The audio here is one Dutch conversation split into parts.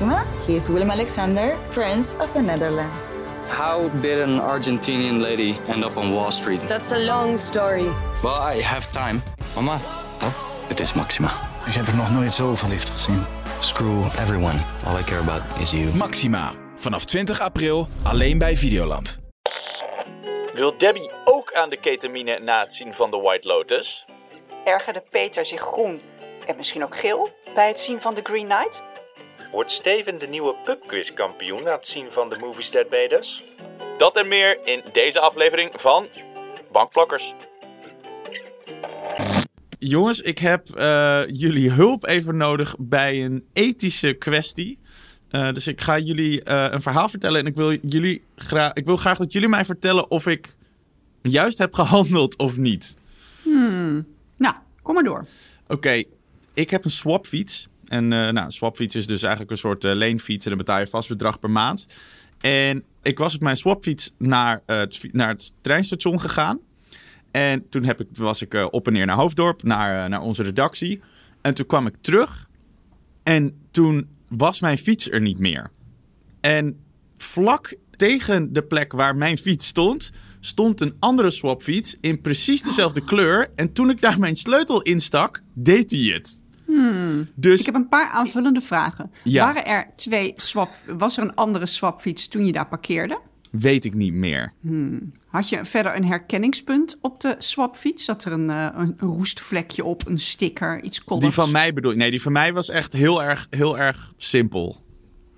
Maxima. He is Willem Alexander, Prince of the Netherlands. How did an Argentinian lady end up on Wall Street? That's a long story. Well, I have time. Mama, Oh, het is Maxima. ik heb er nog nooit zo verliefd gezien. Screw everyone. All I care about is you. Maxima. Vanaf 20 april alleen bij Videoland. Wil Debbie ook aan de ketamine na het zien van The White Lotus? Ergerde Peter zich groen en misschien ook geel bij het zien van The Green Knight? Wordt Steven de nieuwe pubquiz-kampioen na het zien van de Movies That Made Us? Dat en meer in deze aflevering van Bankplakkers. Jongens, ik heb eh, jullie hulp even nodig bij een ethische kwestie. Eh, dus ik ga jullie eh, een verhaal vertellen en ik wil, jullie gra- ik wil graag dat jullie mij vertellen of ik juist heb gehandeld of niet. Nou, kom maar door. Oké, ik heb een swapfiets. En eh nou, swapfiets is dus eigenlijk een soort eh, leenfiets en dan betaal je vast bedrag per maand. En ik was op mijn swapfiets naar, eh, het, naar het treinstation gegaan. En toen heb ik, was ik op en neer naar Hoofddorp, naar, naar onze redactie. En toen kwam ik terug. En toen was mijn fiets er niet meer. En vlak tegen de plek waar mijn fiets stond, stond een andere swapfiets in precies dezelfde kleur. En toen ik daar mijn sleutel in stak, deed hij het. Dus Ik heb een paar aanvullende vragen. Ja. Waren er twee swap... Was er een andere swapfiets toen je daar parkeerde? weet ik niet meer. Had je verder een herkenningspunt op de swapfiets? Zat er een, eh, een, een roestvlekje op, een sticker, iets kolligs? Die van mij bedoel ik. Nee, die van mij was echt heel erg, heel erg simpel.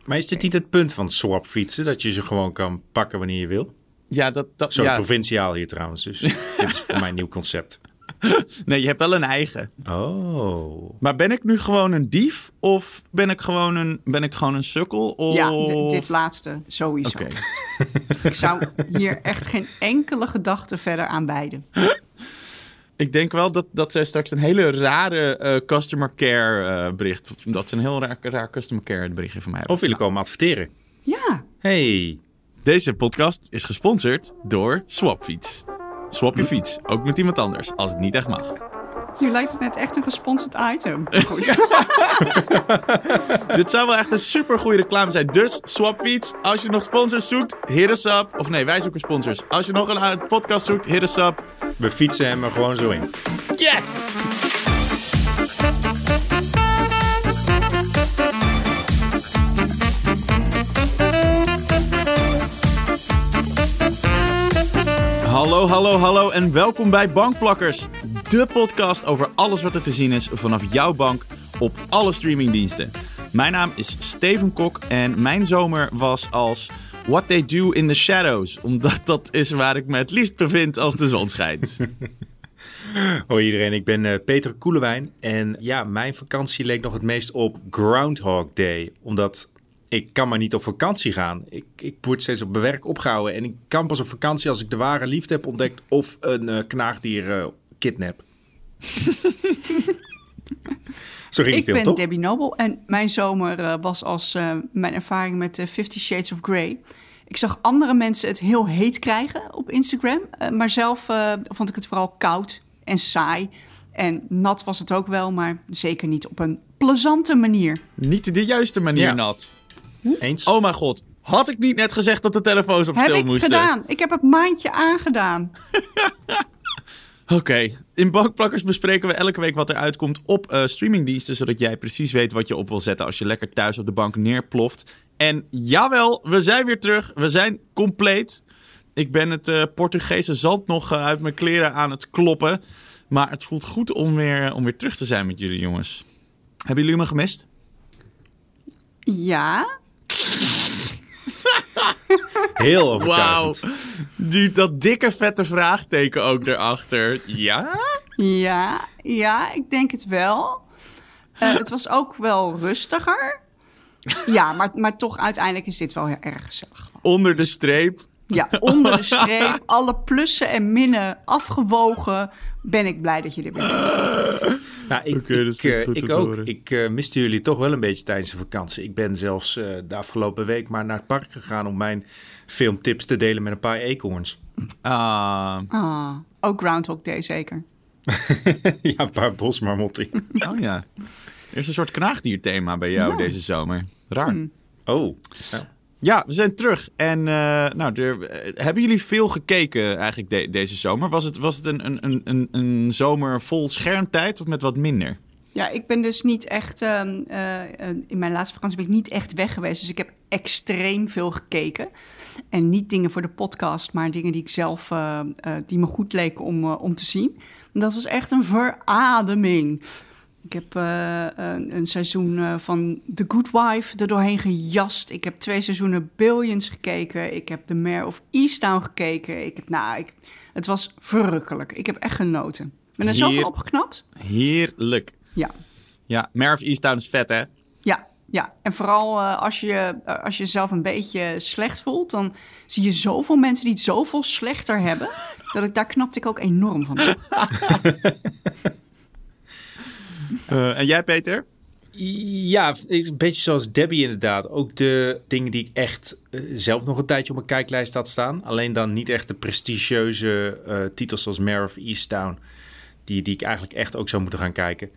Maar is dit niet het punt van swapfietsen? Dat je ze gewoon kan pakken wanneer je wil? Ja, dat, dat Zo ja. provinciaal hier trouwens. Dus dit is voor mij een nieuw concept. Nee, je hebt wel een eigen. Oh. Maar ben ik nu gewoon een dief? Of ben ik gewoon een, ben ik gewoon een sukkel? Of... Ja, dit laatste sowieso. Oké. Ik zou hier echt geen enkele gedachte verder aan wijden. Ik denk wel dat, dat zij straks een hele rare eh, customer care eh, bericht... Dat ze een heel raar, raar customer care berichtje van mij hebben. Of willen komen adverteren? Ja, Hey. Deze podcast is gesponsord door Swapfiets. Swap je fiets, ook met iemand anders, als het niet echt mag. hier lijkt het net echt een gesponsord item. Goed. Dit zou wel echt een super goede reclame zijn. Dus Swapfiets, als je nog sponsors zoekt, hit us up. Of nee, wij zoeken sponsors. Als je nog een eh, podcast zoekt, hit us up. We fietsen hem er gewoon zo in. Yes! Hallo, hallo, hallo en welkom bij Bankplakkers. De podcast over alles wat er te zien is vanaf jouw bank op alle streamingdiensten. Mijn naam is Steven Kok en mijn zomer was als What They Do in the Shadows. Omdat dat is waar ik me het liefst bevind als de zon schijnt. Hoi iedereen, ik ben eh, Peter Koelewijn. En ja, mijn vakantie leek nog het meest op Groundhog Day. Omdat ik kan maar niet op vakantie gaan. Ik, ik word steeds op mijn werk opgehouden. En ik kan pas op vakantie als ik de ware liefde heb ontdekt of een eh, knaagdier eh, kidnap. Zo ging Ik film, ben toch? Debbie Noble en mijn zomer eh, was als eh, mijn ervaring met eh, Fifty Shades of Grey. Ik zag andere mensen het heel heet krijgen op Instagram, maar zelf eh, vond ik het vooral koud en saai. En nat was het ook wel, maar zeker niet op een plezante manier. Niet de juiste manier Ja. nat. Eens? Oh mijn god. Had ik niet net gezegd dat de telefoons op Heb stil ik moesten? gedaan. Ik heb het maandje aangedaan. Oké, in Bankplakkers bespreken we elke week wat er uitkomt op eh, streamingdiensten, zodat jij precies weet wat je op wil zetten als je lekker thuis op de bank neerploft. En jawel, we zijn weer terug. We zijn compleet. Ik ben het eh, Portugese zand nog eh, uit mijn kleren aan het kloppen. Maar het voelt goed om weer, om weer terug te zijn met jullie jongens. Hebben jullie me gemist? Ja, Heel Wauw. overtuigend. Die, dat dikke vette vraagteken ook erachter. Ja? ja, ja, ik denk het wel. Eh, het was ook wel rustiger. Ja, maar, maar toch uiteindelijk is dit wel heel erg gezellig. Onder de streep. Ja, onder de streep, alle plussen en minnen afgewogen, ben ik blij dat je er weer bent. Nou, ik, ik, eh, ik ook. horen. Ik eh, miste jullie toch wel een beetje tijdens de vakantie. Ik ben zelfs eh, de afgelopen week maar naar het park gegaan om mijn filmtips te delen met een paar eekhoorns. Ah, Ah, ook Groundhog Day zeker. ja, een paar bosmarmotten. oh ja. Er is een soort knaagdierthema bij jou Ja. deze zomer. Raar. Oh, ja. Ja, we zijn terug. En eh, nou, eh, hebben jullie veel gekeken eigenlijk de- deze zomer? Was het, was het een, een, een- een, zomer vol schermtijd of met wat minder? Ja, ik ben dus niet echt. ehm, eh, in mijn laatste vakantie ben ik niet echt weg geweest. Dus ik heb extreem veel gekeken. En niet dingen voor de podcast, maar dingen die ik zelf. die me goed leken om, om te zien. En dat was echt een verademing. Ik heb eh, een, een seizoen eh, van The Good Wife er doorheen gejast. Ik heb twee seizoenen Billions gekeken. Ik heb The Mayor of Easttown gekeken. Ik heb, nou, ik, het was verrukkelijk. Ik heb echt genoten. Ik ben er zoveel opgeknapt. Heerlijk. Ja. Ja, Mare of Easttown is vet, hè? Ja, ja. En vooral eh, als, je, als je jezelf een beetje slecht voelt, dan zie je zoveel mensen die het zoveel slechter hebben. Dat ik, daar knapte ik ook enorm van op. Eh, en jij, Peter? Ja, een beetje zoals Debbie inderdaad. Ook de dingen die ik echt eh, zelf nog een tijdje op mijn kijklijst had staan. Alleen dan niet echt de prestigieuze eh, titels zoals Mare of Easttown. Die, die ik eigenlijk echt ook zou moeten gaan kijken.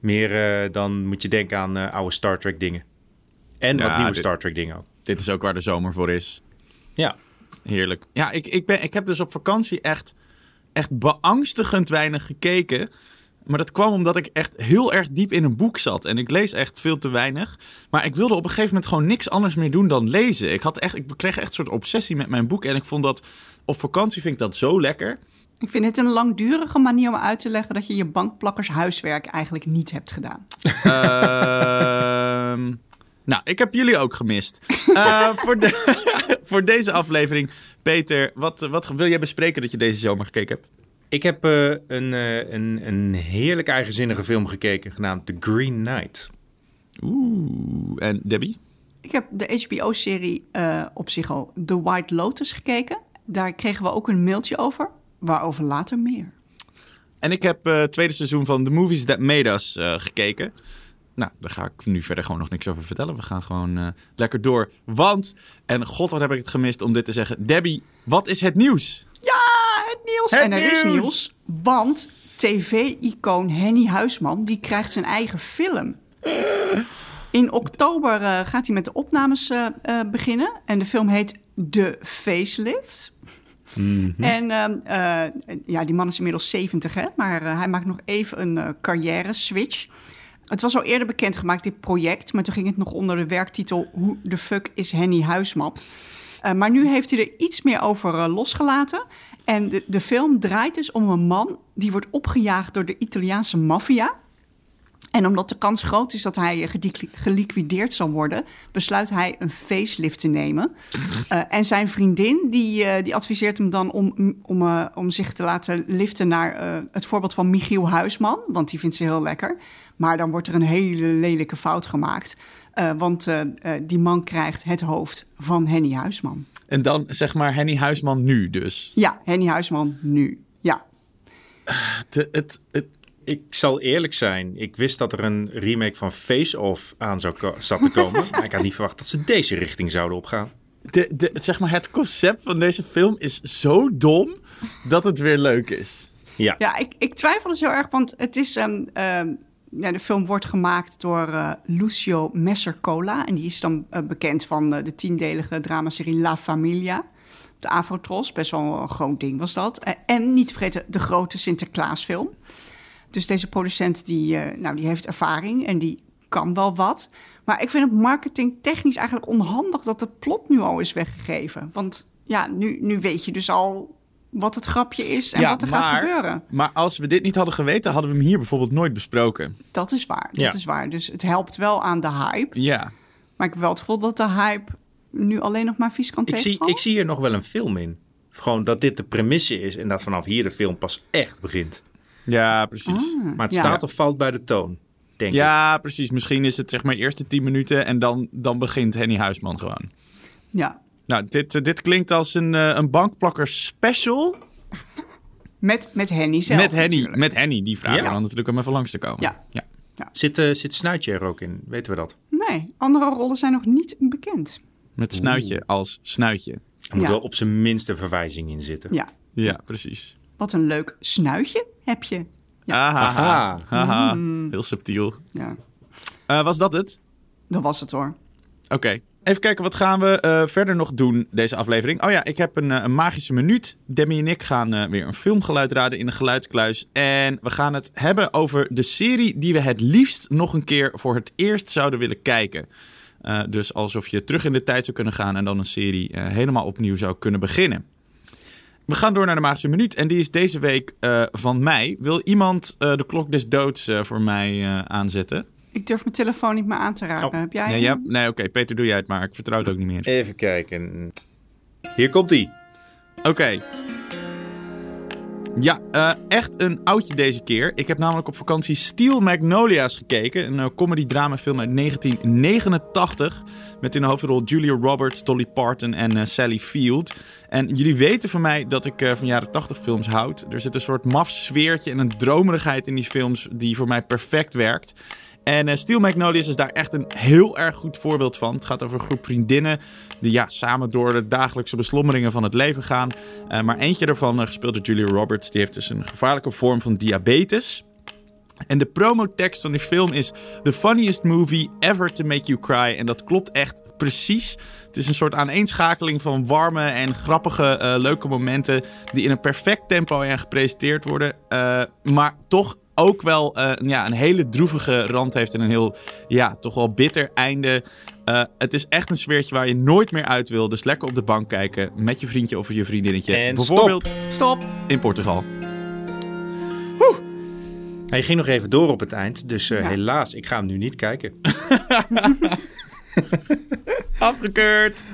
Meer eh, dan moet je denken aan eh, oude Star Trek dingen. En Ja, wat nieuwe dit- Star Trek dingen ook. Dit is ook waar de zomer voor is. Ja. Heerlijk. Ja, ik, ik, ben, ik heb dus op vakantie echt, echt beangstigend weinig gekeken. Maar dat kwam omdat ik echt heel erg diep in een boek zat. En ik lees echt veel te weinig. Maar ik wilde op een gegeven moment gewoon niks anders meer doen dan lezen. Ik, had echt, ik kreeg echt een soort obsessie met mijn boek. En ik vond dat op vakantie vind ik dat zo lekker. Ik vind het een langdurige manier om uit te leggen dat je je bankplakkers huiswerk eigenlijk niet hebt gedaan. Ehm, nou, ik heb jullie ook gemist. Eh, voor, de, voor deze aflevering, Peter, wat, wat wil jij bespreken dat je deze zomer gekeken hebt? Ik heb eh, een, eh, een, een heerlijk eigenzinnige film gekeken genaamd The Green Knight. Oeh, en Debbie? Ik heb de HBO-serie eh, op zich al The White Lotus gekeken. Daar kregen we ook een mailtje over, waarover later meer. En ik heb eh, het tweede seizoen van The Movies That Made Us eh, gekeken. Nou, daar ga ik nu verder gewoon nog niks over vertellen. We gaan gewoon eh, lekker door. Want, en god wat heb ik het gemist om dit te zeggen. Debbie, wat is het nieuws? Nieuws. Het en er is nieuws. want tv-icoon Henny Huisman die krijgt zijn eigen film. In oktober eh, gaat hij met de opnames eh, eh, beginnen. En de film heet The Facelift. En ehm, eh, ja, die man is inmiddels 70, hè? maar hij maakt nog even een carrière-switch. Het was al eerder bekendgemaakt, dit project, maar toen ging het nog onder de werktitel Hoe de fuck is Henny Huisman? Eh, maar nu heeft hij er iets meer over eh, losgelaten. En de, de film draait dus om een man die wordt opgejaagd door de Italiaanse maffia. En omdat de kans groot is dat hij eh, geliquideerd zal worden, besluit hij een facelift te nemen. En zijn vriendin die, die adviseert hem dan om, om, om zich te laten liften naar het voorbeeld van Michiel Huisman, want die vindt ze heel lekker. Maar dan wordt er een hele lelijke fout gemaakt, eh, want eh, eh, die man krijgt het hoofd van Henny Huisman. En dan zeg maar Henny Huisman nu dus. Ja, Henny Huisman nu. Ja. Het, het, het, Ik zal eerlijk zijn, ik wist dat er een remake van Face Off aan zou zat te komen. maar ik had niet verwacht dat ze deze richting zouden opgaan. de, de, het, zeg maar, het concept van deze film is zo dom dat het weer leuk is. Ja, Ja, ik, ik twijfel dus heel erg, want het is. ehm, ja, de film wordt gemaakt door eh, Lucio Messercola. En die is dan eh, bekend van eh, de tiendelige dramaserie La Familia. De Afrotros, best wel een groot ding was dat. En niet te vergeten de grote Sinterklaasfilm. Dus deze producent die, nou, die heeft ervaring en die kan wel wat. Maar ik vind het marketingtechnisch eigenlijk onhandig dat de plot nu al is weggegeven. Want ja, nu, nu weet je dus al wat het grapje is en Ja, wat er gaat gebeuren. Maar als we dit niet hadden geweten, hadden we hem hier bijvoorbeeld nooit besproken. Dat is waar, dat Ja. is waar. Dus het helpt wel aan de hype. Ja. Maar ik heb wel het gevoel dat de hype nu alleen nog maar vies kan ik zie, ik zie hier nog wel een film in. Gewoon dat dit de premisse is en dat vanaf hier de film pas echt begint. Ja, precies. Ah, Maar het ja. staat of valt bij de toon, denk ik. Ja, precies. Misschien is het zeg maar eerste 10 minuten en dan, dan begint Henny Huisman gewoon. Ja. Nou, dit, eh, dit klinkt als een, eh, een bankplakker special. Met, met Henny zelf met Henny. natuurlijk. Met Henny. Die vragen Ja. we dan natuurlijk om even langs te komen. Ja. ja. Zit, eh, zit Snuitje er ook in? Weten we dat? Nee, andere rollen zijn nog niet bekend. Met snuitje als snuitje. Er moet Ja. wel op zijn minst een verwijzing in zitten. Ja, Ja, precies. wat een leuk snuitje heb je. Ja. Aha. Aha. Haha. Mm. Heel subtiel. Ja, Eh, was dat het? dat was het hoor. Oké. Even kijken, wat gaan we eh, verder nog doen deze aflevering? Oh ja, ik heb een, eh, een magische minuut. Demi en ik gaan eh, weer een filmgeluid raden in de geluidskluis. En we gaan het hebben over de serie die we het liefst nog een keer voor het eerst zouden willen kijken. Dus alsof je terug in de tijd zou kunnen gaan en dan een serie helemaal opnieuw zou kunnen beginnen. We gaan door naar de magische minuut en die is deze week van mij. Wil iemand de klok des doods voor mij aanzetten? Ik durf mijn telefoon niet meer aan te raken. Oh, Heb jij Nee, ja, nee oké, Peter doe jij het maar. Ik vertrouw het ook niet meer. Even kijken. Hier komt hij. Oké. Ja, eh, echt een oudje deze keer. Ik heb namelijk op vakantie Steel Magnolia's gekeken. Een uh, comedy-dramafilm uit 1989. Met in de hoofdrol Julia Roberts, Dolly Parton en eh, Sally Field. En jullie weten van mij dat ik eh, van jaren 80 films houd. Er zit een soort maf sfeertje en een dromerigheid in die films die voor mij perfect werkt. En uh, Steel Magnolias is daar echt een heel erg goed voorbeeld van. Het gaat over een groep vriendinnen die ja, samen door de dagelijkse beslommeringen van het leven gaan. Uh, maar eentje daarvan, uh, gespeeld door Julia Roberts, die heeft dus een gevaarlijke vorm van diabetes. En de promotekst van die film is The funniest movie ever to make you cry. En dat klopt echt precies. Het is een soort aaneenschakeling van warme en grappige, leuke momenten. die in een perfect tempo en gepresenteerd worden. Maar toch ook wel uh, ja, een hele droevige rand heeft en een heel, ja, toch wel bitter einde. Uh, het is echt een sfeertje waar je nooit meer uit wil. Dus lekker op de bank kijken met je vriendje of je vriendinnetje. En Bijvoorbeeld stop. Stop. in Portugal. Hij ging nog even door op het eind, dus uh, ja. helaas, ik ga hem nu niet kijken. Afgekeurd.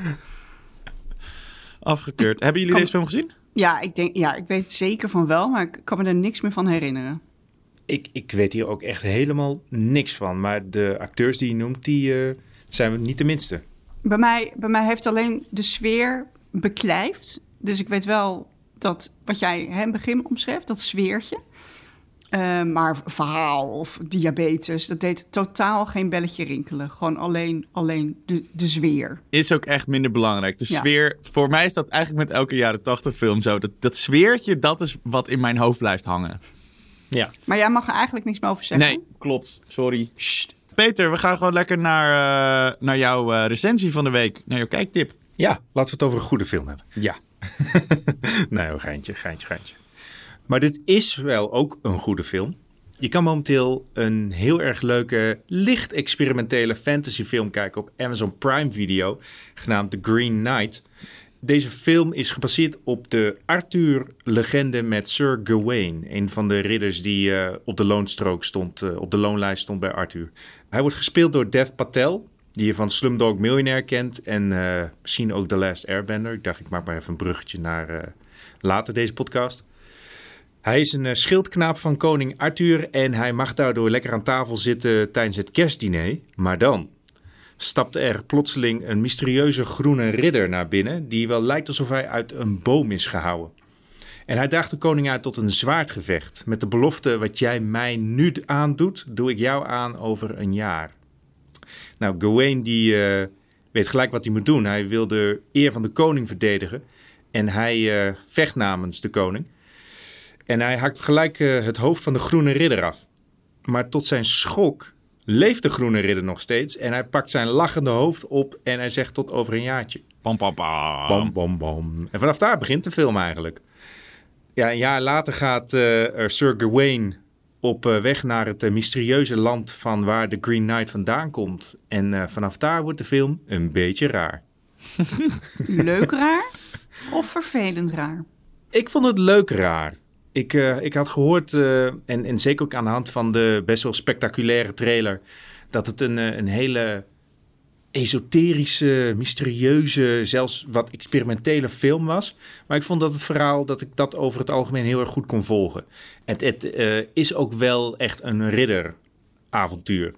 Afgekeurd. Hebben jullie deze film gezien? Ja ik, denk, ja, ik weet zeker van wel, maar ik kan me er niks meer van herinneren. Ik, ik weet hier ook echt helemaal niks van. Maar de acteurs die je noemt, die uh, zijn niet de minste. Bij mij, bij mij heeft alleen de sfeer beklijft. Dus ik weet wel dat wat jij in het begin omschreef, dat sfeertje. Uh, maar verhaal of diabetes, dat deed totaal geen belletje rinkelen. Gewoon alleen, alleen de, de sfeer. Is ook echt minder belangrijk. De ja. sfeer, voor mij is dat eigenlijk met elke jaren 80 film zo. Dat, dat sfeertje, dat is wat in mijn hoofd blijft hangen. Ja. Maar jij mag er eigenlijk niks meer over zeggen. Nee, klopt. Sorry. Sst. Peter, we gaan gewoon lekker naar, uh, naar jouw uh, recensie van de week. Naar jouw kijktip. Ja, laten we het over een goede film hebben. Ja. nee, geintje, geintje, geintje. Maar dit is wel ook een goede film. Je kan momenteel een heel erg leuke, licht experimentele fantasyfilm kijken op Amazon Prime Video, genaamd The Green Knight. Deze film is gebaseerd op de Arthur-legende met Sir Gawain, een van de ridders die uh, op de loonstrook stond, uh, op de loonlijst stond bij Arthur. Hij wordt gespeeld door Dev Patel, die je van Slumdog Millionaire kent en uh, misschien ook The Last Airbender. Ik dacht, ik maak maar even een bruggetje naar later deze podcast. Hij is een schildknaap van koning Arthur en hij mag daardoor lekker aan tafel zitten tijdens het kerstdiner. Maar dan stapt er plotseling een mysterieuze groene ridder naar binnen die wel lijkt alsof hij uit een boom is gehouden. En hij daagt de koning uit tot een zwaardgevecht met de belofte wat jij mij nu aandoet, doe ik jou aan over een jaar. Nou, Gawain die uh, weet gelijk wat hij moet doen. Hij wil de eer van de koning verdedigen en hij uh, vecht namens de koning. En hij hakt gelijk uh, het hoofd van de groene ridder af. Maar tot zijn schok leeft de groene ridder nog steeds. En hij pakt zijn lachende hoofd op en hij zegt tot over een jaartje. Bam, bam, bam. Bam, bam, bam. En vanaf daar begint de film eigenlijk. Ja, een jaar later gaat uh, Sir Gawain op uh, weg naar het mysterieuze land van waar de Green Knight vandaan komt. En vanaf daar wordt de film een beetje raar. Leuk raar of vervelend raar? Ik vond het leuk raar. Ik, uh, ik had gehoord, uh, en, en zeker ook aan de hand van de best wel spectaculaire trailer, dat het een, een hele esoterische, mysterieuze, zelfs wat experimentele film was. Maar ik vond dat het verhaal, dat ik dat over het algemeen heel erg goed kon volgen. Het, het is ook wel echt een ridderavontuur.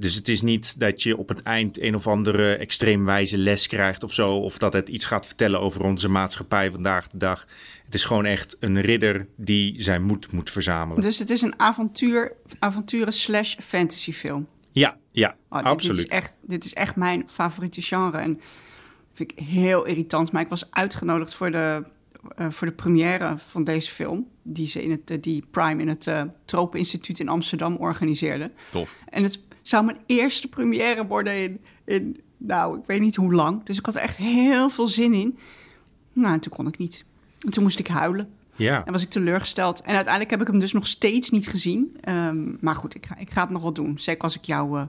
Dus het is niet dat je op het eind een of andere extreem wijze les krijgt of zo. Of dat het iets gaat vertellen over onze maatschappij vandaag de dag. Het is gewoon echt een ridder die zijn moed moet verzamelen. Dus het is een avontuur, avonturen slash fantasyfilm. Ja, ja, oh, absoluut. Dit is, echt, dit is echt mijn favoriete genre. En vind ik heel irritant. Maar ik was uitgenodigd voor de, uh, voor de première van deze film. Die, ze in het, uh, die Prime in het uh, Tropeninstituut in Amsterdam organiseerde. Tof. En het zou mijn eerste première worden in, in, nou, ik weet niet hoe lang. Dus ik had er echt heel veel zin in. Nou, en toen kon ik niet. En toen moest ik huilen. Ja. En was ik teleurgesteld. En uiteindelijk heb ik hem dus nog steeds niet gezien. Ehm, maar goed, ik ga, ik ga het nog wel doen. Zeker als ik jouw eh,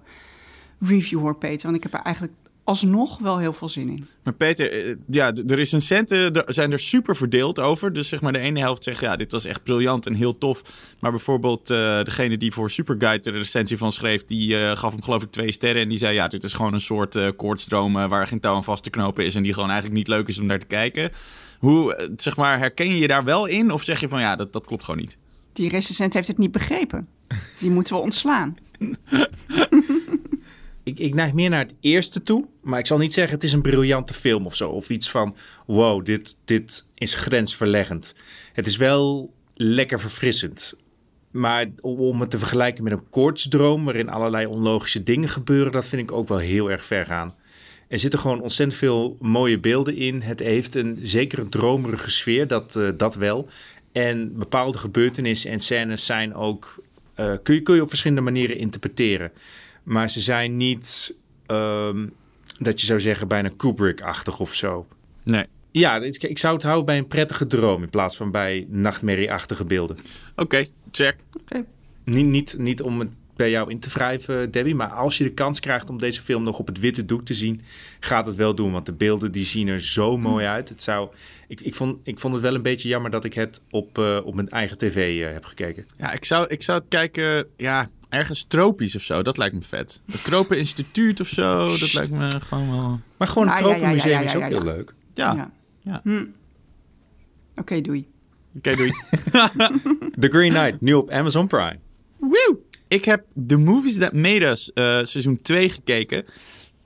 review hoor, Peter. Want ik heb er eigenlijk alsnog wel heel veel zin in. Maar Peter, eh, ja, de recensenten er zijn er super verdeeld over. Dus zeg maar de ene helft zegt, ja, dit was echt briljant en heel tof. Maar bijvoorbeeld uh, degene die voor Superguide de recensie van schreef... die uh, gaf hem geloof ik twee sterren. En die zei, ja, dit is gewoon een soort uh, koortsdroom... waar geen touw aan vast te knopen is... en die gewoon eigenlijk niet leuk is om naar te kijken. Hoe, zeg maar, herken je je daar wel in? Of zeg je van, ja, dat, dat klopt gewoon niet? Die recensent heeft het niet begrepen. Die moeten we ontslaan. ik, ik neig meer naar het eerste toe. Maar ik zal niet zeggen het is een briljante film of zo. Of iets van wow, dit, dit is grensverleggend. Het is wel lekker verfrissend. Maar om het te vergelijken met een koortsdroom... waarin allerlei onlogische dingen gebeuren... dat vind ik ook wel heel erg ver gaan. Er zitten gewoon ontzettend veel mooie beelden in. Het heeft een zeker een dromerige sfeer, dat, uh, dat wel. En bepaalde gebeurtenissen en scènes zijn ook... Uh, kun, je, kun je op verschillende manieren interpreteren. Maar ze zijn niet, um, dat je zou zeggen, bijna Kubrick-achtig of zo. Nee. Ja, ik, ik, zou het houden bij een prettige droom in plaats van bij nachtmerrieachtige beelden. Oké, okay, check. Okay. Niet, niet, niet om het bij jou in te wrijven, Debbie, maar als je de kans krijgt om deze film nog op het witte doek te zien, gaat het wel doen. Want de beelden die zien er zo mooi uit. Het zou, ik, ik, vond, ik vond het wel een beetje jammer dat ik het op, uh, op mijn eigen tv uh, heb gekeken. Ja, ik zou, ik zou het kijken, ja, ergens tropisch of zo. Dat lijkt me vet. Het Tropeninstituut of zo. Dat lijkt me gewoon wel... Maar gewoon het Ah, ja, ja, Tropenmuseum ja, ja, is ook ja. heel leuk. Ja, Ja. ja. Hm. Oké, doei. Oké, doei. The Green Knight, nu op Amazon Prime. Woe! Ik heb The Movies That Made Us eh, seizoen 2 gekeken.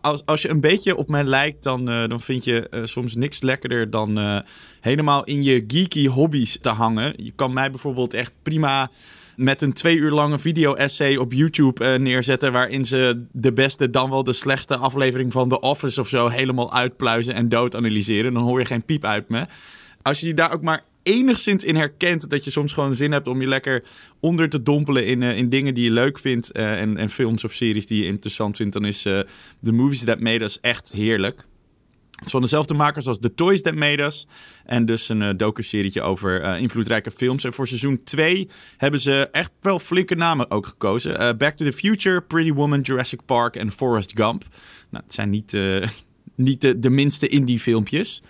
Als, als je een beetje op mij lijkt, dan, eh, dan vind je eh, soms niks lekkerder dan eh, helemaal in je geeky hobby's te hangen. Je kan mij bijvoorbeeld echt prima met een twee uur lange video-essay op YouTube neerzetten. waarin ze de beste, dan wel de slechtste aflevering van The Office of zo. helemaal uitpluizen en dood analyseren. Dan hoor je geen piep uit me. Als je daar ook maar enigszins in herkent. dat je soms gewoon zin hebt om je lekker onder te dompelen in, eh, in dingen die je leuk vindt. eh, en, en films of series die je interessant vindt. dan is eh The Movies That Made Us echt heerlijk. Het is van dezelfde makers als The Toys That Made Us. En dus een uh, docu-serietje over invloedrijke films. En voor seizoen 2 hebben ze echt wel flinke namen ook gekozen. Back to the Future, Pretty Woman, Jurassic Park en Forrest Gump. Nou, het zijn niet, niet de, de minste indie filmpjes.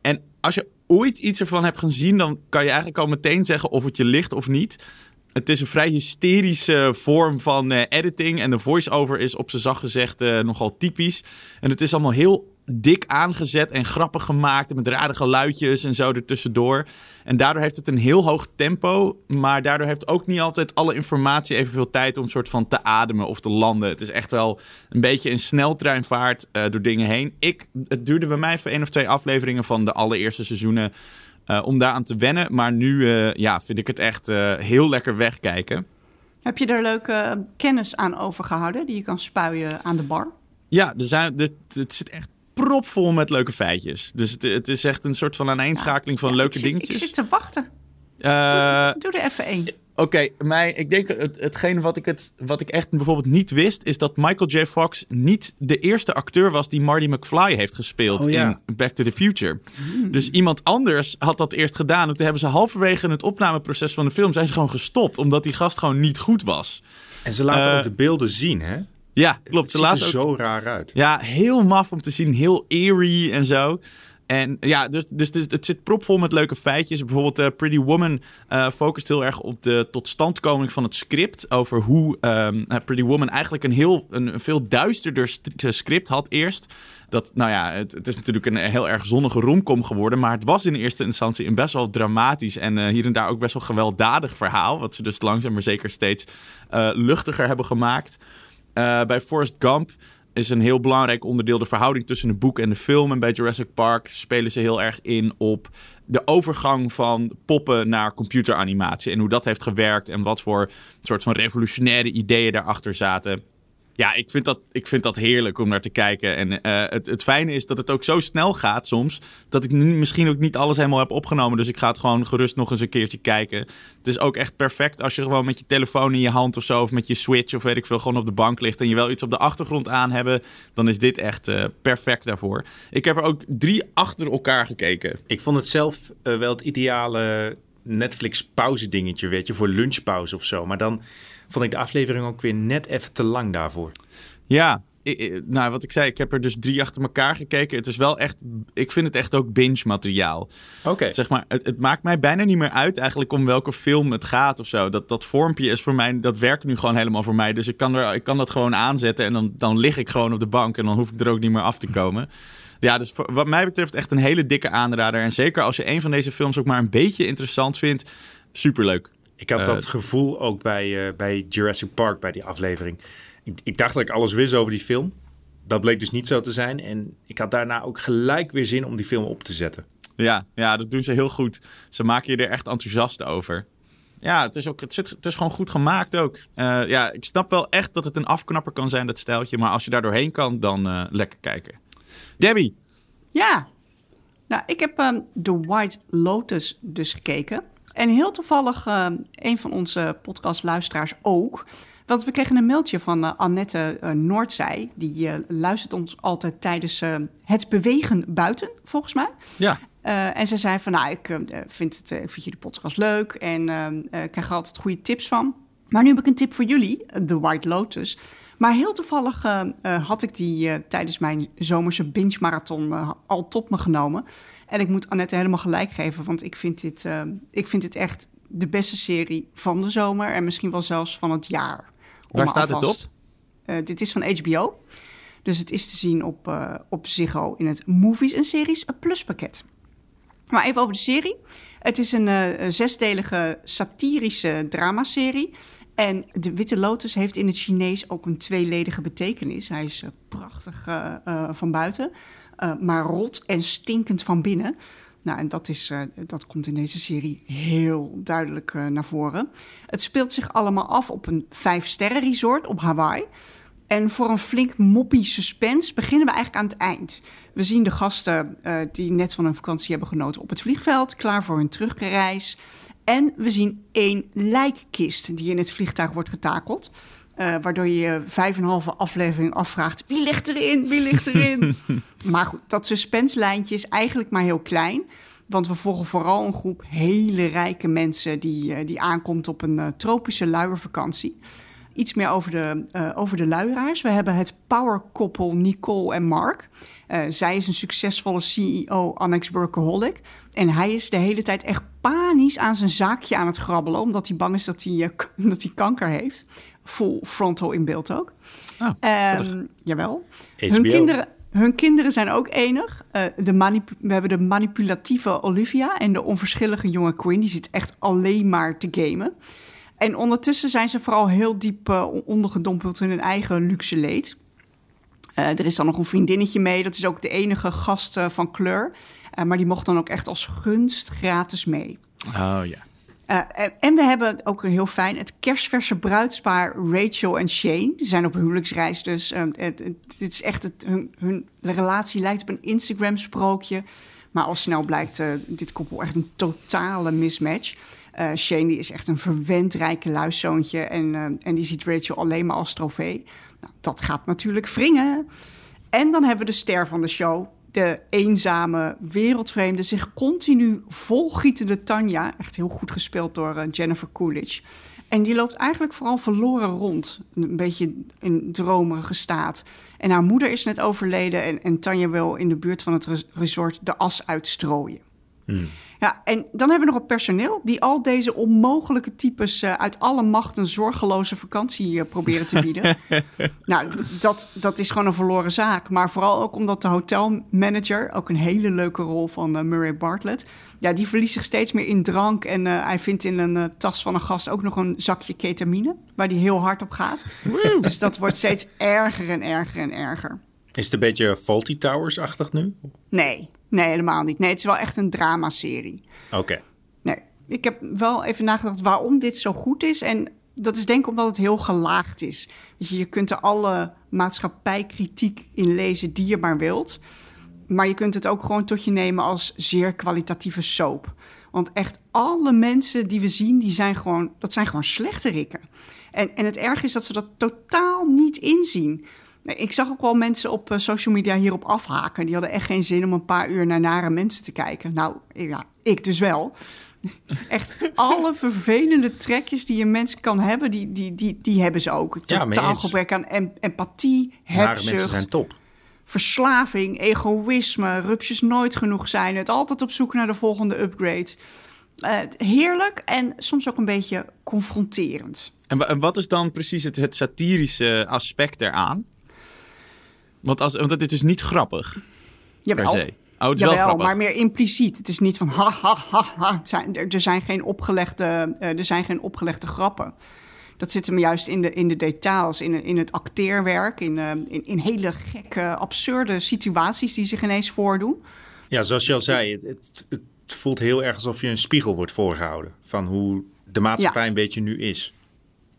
En als je ooit iets ervan hebt gezien... dan kan je eigenlijk al meteen zeggen of het je ligt of niet... Het is een vrij hysterische vorm van uh, editing. En de voice-over is op zijn zacht gezegd uh, nogal typisch. En het is allemaal heel dik aangezet en grappig gemaakt. Met rare geluidjes en zo ertussendoor. En daardoor heeft het een heel hoog tempo. Maar daardoor heeft ook niet altijd alle informatie evenveel tijd om soort van te ademen of te landen. Het is echt wel een beetje een sneltreinvaart uh, door dingen heen. Ik, het duurde bij mij voor één of twee afleveringen van de allereerste seizoenen. Uh, om daaraan te wennen. Maar nu uh, ja, vind ik het echt heel lekker wegkijken. Heb je er leuke kennis aan overgehouden die je kan spuien aan de bar? Ja, er zijn, het, het zit echt propvol met leuke feitjes. Dus het, het is echt een soort van aaneenschakeling van Ja, leuke zit, dingetjes. Ik zit te wachten. Uh, doe, doe er even één. Oké, okay, ik denk het, hetgene wat ik, het, wat ik echt bijvoorbeeld niet wist... is dat Michael J. Fox niet de eerste acteur was... die Marty McFly heeft gespeeld Oh, ja. in Back to the Future. Dus iemand anders had dat eerst gedaan. En toen hebben ze halverwege het opnameproces van de film... zijn ze gewoon gestopt, omdat die gast gewoon niet goed was. En ze laten Eh, ook de beelden zien, hè? Ja, klopt. Het ziet er ook zo raar uit. Ja, heel maf om te zien. Heel eerie en zo. En ja, dus, dus, dus het zit propvol met leuke feitjes. Bijvoorbeeld eh, Pretty Woman eh focust heel erg op de totstandkoming van het script. Over hoe ehm, eh, Pretty Woman eigenlijk een, heel, een, een veel duisterder st- script had eerst. Dat, nou ja, het, het is natuurlijk een heel erg zonnige romcom geworden. Maar het was in eerste instantie een best wel dramatisch en hier en daar ook best wel gewelddadig verhaal. Wat ze dus langzaam maar zeker steeds luchtiger hebben gemaakt. Uh, bij Forrest Gump is een heel belangrijk onderdeel de verhouding tussen het boek en de film. En bij Jurassic Park spelen ze heel erg in op de overgang van poppen naar computeranimatie. En hoe dat heeft gewerkt en wat voor soort van revolutionaire ideeën daarachter zaten. Ja, ik vind, dat, ik vind dat heerlijk om naar te kijken. En uh, het, het fijne is dat het ook zo snel gaat soms. Dat ik misschien ook niet alles helemaal heb opgenomen. Dus ik ga het gewoon gerust nog eens een keertje kijken. Het is ook echt perfect als je gewoon met je telefoon in je hand of zo. Of met je Switch of weet ik veel. Gewoon op de bank ligt. En je wel iets op de achtergrond aan hebben. Dan is dit echt uh, perfect daarvoor. Ik heb er ook drie achter elkaar gekeken. Ik vond het zelf uh, wel het ideale Netflix pauze dingetje. Weet je, voor lunchpauze of zo. Maar dan vond ik de aflevering ook weer net even te lang daarvoor. Ja, ik, nou, wat ik zei, ik heb er dus drie achter elkaar gekeken. Het is wel echt, ik vind het echt ook binge-materiaal. Oké. Zeg maar, het, het, maakt mij bijna niet meer uit eigenlijk om welke film het gaat of zo. Dat, dat vormpje is voor mij, dat werkt nu gewoon helemaal voor mij. Dus ik kan, er, ik kan dat gewoon aanzetten en dan, dan lig ik gewoon op de bank en dan hoef ik er ook niet meer af te komen. Ja, dus voor, wat mij betreft echt een hele dikke aanrader. En zeker als je een van deze films ook maar een beetje interessant vindt, superleuk. Ik had dat uh, gevoel ook bij, uh, bij Jurassic Park, bij die aflevering. Ik, ik, dacht dat ik alles wist over die film. Dat bleek dus niet zo te zijn. En ik had daarna ook gelijk weer zin om die film op te zetten. Ja, ja dat doen ze heel goed. Ze maken je er echt enthousiast over. Ja, het is, ook, het, zit, het is gewoon goed gemaakt ook. Uh, ja, ik snap wel echt dat het een afknapper kan zijn, dat steltje. Maar als je daar doorheen kan, dan lekker kijken. Debbie. Ja. Nou, ik heb um, The White Lotus dus gekeken. En heel toevallig uh, een van onze podcastluisteraars ook. Want we kregen een mailtje van uh, Annette uh, Noordzij. Die luistert ons altijd tijdens het bewegen buiten, volgens mij. Ja. en ze zei van, nou, ik, vind het, ik vind jullie podcast leuk en ik krijg er altijd goede tips van. Maar nu heb ik een tip voor jullie, The White Lotus. Maar heel toevallig uh, uh, had ik die uh, tijdens mijn zomerse binge-marathon al tot me genomen. En ik moet Annette helemaal gelijk geven, want ik vind dit, ik vind dit echt de beste serie van de zomer en misschien wel zelfs van het jaar. Waar staat alvast, het op? dit is van HBO. Dus het is te zien op, op Ziggo in het Movies en Series Plus pakket. Maar even over de serie. Het is een zesdelige satirische dramaserie. En de Witte Lotus heeft in het Chinees ook een tweeledige betekenis. Hij is uh, prachtig uh, uh, van buiten, maar rot en stinkend van binnen. Nou, en dat, is, dat komt in deze serie heel duidelijk naar voren. Het speelt zich allemaal af op een vijf-sterren resort op Hawaii. En voor een flink moppie suspense beginnen we eigenlijk aan het eind. We zien de gasten die net van hun vakantie hebben genoten op het vliegveld, klaar voor hun terugreis. En we zien één lijkkist die in het vliegtuig wordt getakeld. Uh, waardoor je je vijf en een halve aflevering afvraagt: wie ligt erin? Wie ligt erin? maar goed, dat suspense-lijntje is eigenlijk maar heel klein. Want we volgen vooral een groep hele rijke mensen die, uh, die aankomt op een uh, tropische luiervakantie. Iets meer over de, over de luieraars. We hebben het powerkoppel Nicole en Mark. Uh, zij is een succesvolle CEO, Annex Workaholic. En hij is de hele tijd echt panisch aan zijn zaakje aan het grabbelen, omdat hij bang is dat hij, uh, dat hij kanker heeft. Full frontal in beeld ook. Ah, um, jawel. Hun kinderen, hun kinderen zijn ook enig. Uh, de we hebben de manipulatieve Olivia en de onverschillige jonge Queen. Die zit echt alleen maar te gamen. En ondertussen zijn ze vooral heel diep uh, ondergedompeld in hun eigen luxe leed. Uh, er is dan nog een vriendinnetje mee. Dat is ook de enige gast uh, van kleur. Maar die mocht dan ook echt als gunst gratis mee. Oh ja. en we hebben ook heel fijn het kerstverse bruidspaar Rachel en Shane. Die zijn op huwelijksreis, dus dit is echt het, hun, hun, relatie lijkt op een Instagram-sprookje. Maar al snel blijkt dit koppel echt een totale mismatch. Uh, Shane die is echt een verwend rijke luiszoontje en, uh, en die ziet Rachel alleen maar als trofee. Nou, dat gaat natuurlijk wringen. En dan hebben we de ster van de show, de eenzame, wereldvreemde, zich continu volgietende Tanja. Echt heel goed gespeeld door uh, Jennifer Coolidge. En die loopt eigenlijk vooral verloren rond. Een beetje in dromerige staat. En haar moeder is net overleden en, en Tanja wil in de buurt van het resort de as uitstrooien. Hmm. Ja, en dan hebben we nog een personeel die al deze onmogelijke types uh, uit alle macht een zorgeloze vakantie uh, proberen te bieden. nou, dat, dat is gewoon een verloren zaak. Maar vooral ook omdat de hotelmanager, ook een hele leuke rol van uh, Murray Bartlett, ja, die verliest zich steeds meer in drank. En hij vindt in een tas van een gast ook nog een zakje ketamine, waar hij heel hard op gaat. dus dat wordt steeds erger en erger en erger. Is het een beetje Faulty Towers-achtig nu? Nee, nee, helemaal niet. Nee, het is wel echt een dramaserie. Oké. Okay. Nee, ik heb wel even nagedacht waarom dit zo goed is. En dat is denk ik omdat het heel gelaagd is. Je, je kunt er alle maatschappijkritiek in lezen die je maar wilt. Maar je kunt het ook gewoon tot je nemen als zeer kwalitatieve soap. Want echt alle mensen die we zien, die zijn gewoon, dat zijn gewoon slechterikken. En, en het erg is dat ze dat totaal niet inzien. Ik zag ook wel mensen op eh, social media hierop afhaken. Die hadden echt geen zin om een paar uur naar nare mensen te kijken. Nou, ja, ik dus wel. Echt alle vervelende trekjes die een mens kan hebben, die, die, die, die hebben ze ook. Totaal gebrek aan em- empathie, Nare hebzucht, mensen zijn top. verslaving, egoïsme, rupsjes nooit genoeg zijn. Het altijd op zoek naar de volgende upgrade. Eh, heerlijk en soms ook een beetje confronterend. En wat is dan precies het, het satirische aspect eraan? Want, als, want het is dus niet grappig, per se. Oh, het is wel grappig. maar meer impliciet. Het is niet van ha ha ha ha. Zijn, er, er, zijn geen opgelegde, eh, er zijn geen opgelegde grappen. Dat zit hem juist in de, in de details, in, in het acteerwerk, in, eh, in, in hele gekke, absurde situaties die zich ineens voordoen. Ja, zoals je al zei, het, het, het voelt heel erg alsof je een spiegel wordt voorgehouden van hoe de maatschappij Ja. een beetje nu is.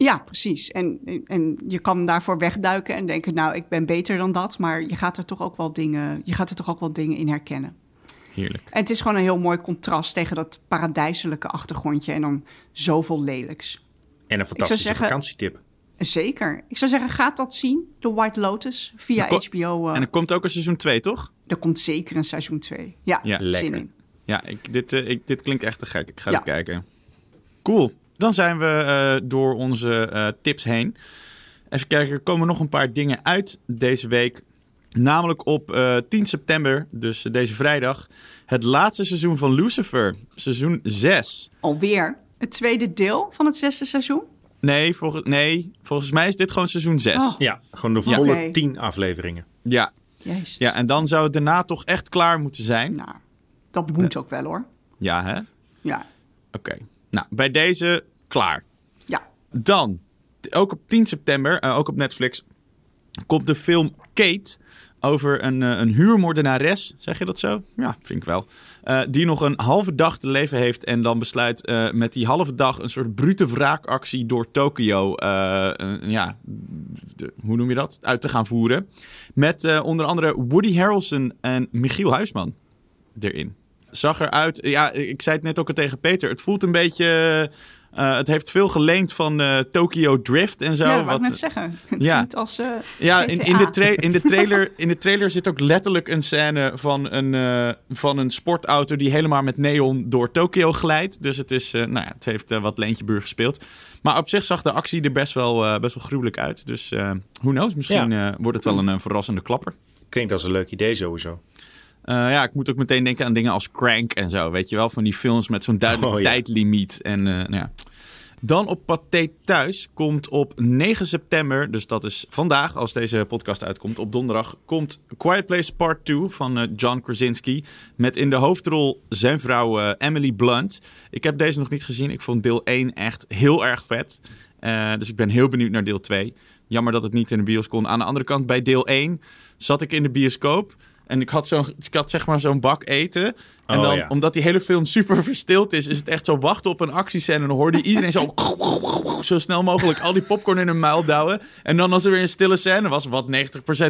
Ja, precies. En, en je kan daarvoor wegduiken en denken, nou, ik ben beter dan dat. Maar je gaat er toch ook wel dingen, je gaat er toch ook wel dingen in herkennen. Heerlijk. En het is gewoon een heel mooi contrast tegen dat paradijselijke achtergrondje en dan zoveel lelijks. En een fantastische zeggen- vakantietip. Zeker. Ik zou zeggen, gaat dat zien, The White Lotus, via HBO. eh, En er komt ook een seizoen 2, toch? er komt zeker een seizoen 2. Ja, Ja. zin in. Ja, ik, dit, eh, ik, dit klinkt echt te gek. Ik ga Ja. het kijken. Cool. Dan zijn we eh, door onze eh, tips heen. Even kijken, er komen nog een paar dingen uit deze week. Namelijk op eh, 10 september, dus deze vrijdag, het laatste seizoen van Lucifer, seizoen 6. Alweer het tweede deel van het zesde seizoen. Nee, volgens, nee, volgens mij is dit gewoon seizoen 6. Oh. Ja, gewoon de volle Oké. tien afleveringen. Ja. Jezus. ja, en dan zou het daarna toch echt klaar moeten zijn. Nou, dat moet ook wel hoor. Ja, hè? Ja, Oké. Nou, bij deze klaar. ja. Dan, ook op 10 september, eh, ook op Netflix, komt de film Kate over een, eh, een huurmoordenares. Zeg je dat zo? Ja, vind ik wel. Eh, die nog een halve dag te leven heeft en dan besluit met die halve dag een soort brute wraakactie door Tokio, ja, de- hoe noem je dat? Uit te gaan voeren. Met onder andere Woody Harrelson en Michiel Huisman erin. Zag eruit, ja, ik zei het net ook al tegen Peter, het voelt een beetje... eh, het heeft veel geleend van eh, Tokyo Drift en zo. ja, dat wou wat- ik net zeggen. Het Ja. klinkt als eh, ja, in, de tra- in, de trailer, in de trailer zit ook letterlijk een scène van een, eh, van een sportauto die helemaal met neon door Tokio glijdt. Dus het, is, eh, nou ja, het heeft wat Leentje gespeeld. Maar op zich zag de actie er best wel, eh, best wel gruwelijk uit. Dus eh who knows, misschien eh, wordt het wel een, verrassende klapper. Klinkt als een leuk idee sowieso. Eh, ja, ik moet ook meteen denken aan dingen als Crank en zo. Weet je wel, van die films met zo'n duidelijk Oh, ja. tijdlimiet. En eh, nou ja. Dan op Pathé Thuis komt op 9 september, dus dat is vandaag als deze podcast uitkomt, op donderdag, komt Quiet Place Part 2 van eh, John Krasinski. Met in de hoofdrol zijn vrouw Emily Blunt. Ik heb deze nog niet gezien. Ik vond deel 1 echt heel erg vet. Dus ik ben heel benieuwd naar deel 2. Jammer dat het niet in de bios kon. Aan de andere kant, bij deel 1 zat ik in de bioscoop. En ik had, zo'n, ik had zeg maar zo'n bak eten. En Oh, dan, ja. omdat die hele film super verstild is, is het echt zo wachten op een actiescène. En dan hoorde je iedereen zo, zo snel mogelijk al die popcorn in hun muil douwen. En dan als er weer een stille scène was, wat 90%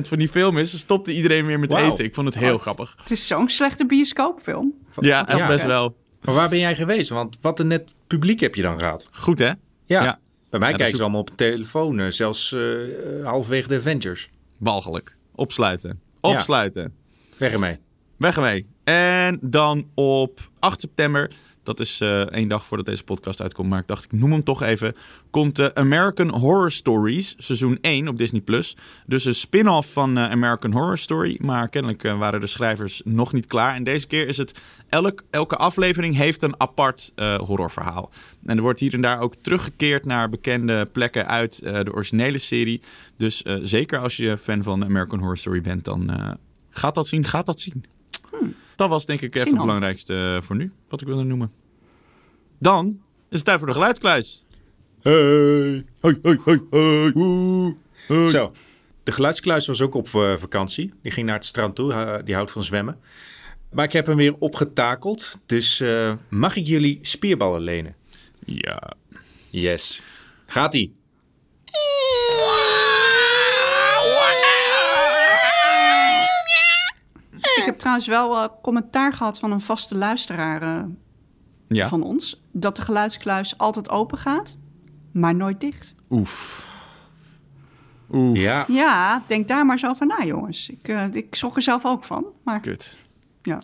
van die film is, stopte iedereen weer met eten. Ik vond het heel grappig. Het is zo'n slechte bioscoopfilm. Ja, echt best wel. Maar waar ben jij geweest? Want wat een net publiek heb je dan gehad? Goed hè? Ja, Ja. bij mij Ja, kijken ze allemaal op telefoon, eh, zelfs eh, eh, halverwege de Avengers. Walgelijk. Opsluiten. Opsluiten. Weg ermee. Weg ermee. En dan op 8 september, dat is eh één dag voordat deze podcast uitkomt, maar ik dacht ik noem hem toch even, komt eh, American Horror Stories, seizoen 1 op Disney+. Plus. Dus een spin-off van eh, American Horror Story, maar kennelijk eh, waren de schrijvers nog niet klaar. En deze keer is het, elk, elke aflevering heeft een apart horrorverhaal. En er wordt hier en daar ook teruggekeerd naar bekende plekken uit de originele serie. Dus zeker als je fan van American Horror Story bent, dan gaat dat zien, gaat dat zien. Dat was denk ik even het belangrijkste eh, voor nu, wat ik wilde noemen. Dan is het tijd voor de geluidskluis. Hey. Hoi, hoi, hoi, hoi. Zo, de geluidskluis was ook op eh, vakantie. Die ging naar het strand toe, die houdt van zwemmen. Maar ik heb hem weer opgetakeld. Dus eh, mag ik jullie spierballen lenen? Ja. Yes. Gaat-ie. Ik heb trouwens wel eh, commentaar gehad van een vaste luisteraar eh, Ja. van ons. Dat de geluidskluis altijd open gaat, maar nooit dicht. Oef. Oef. Ja, Ja, denk daar maar eens over na, jongens. Ik, eh, ik schrok er zelf ook van. Maar Kut. ja,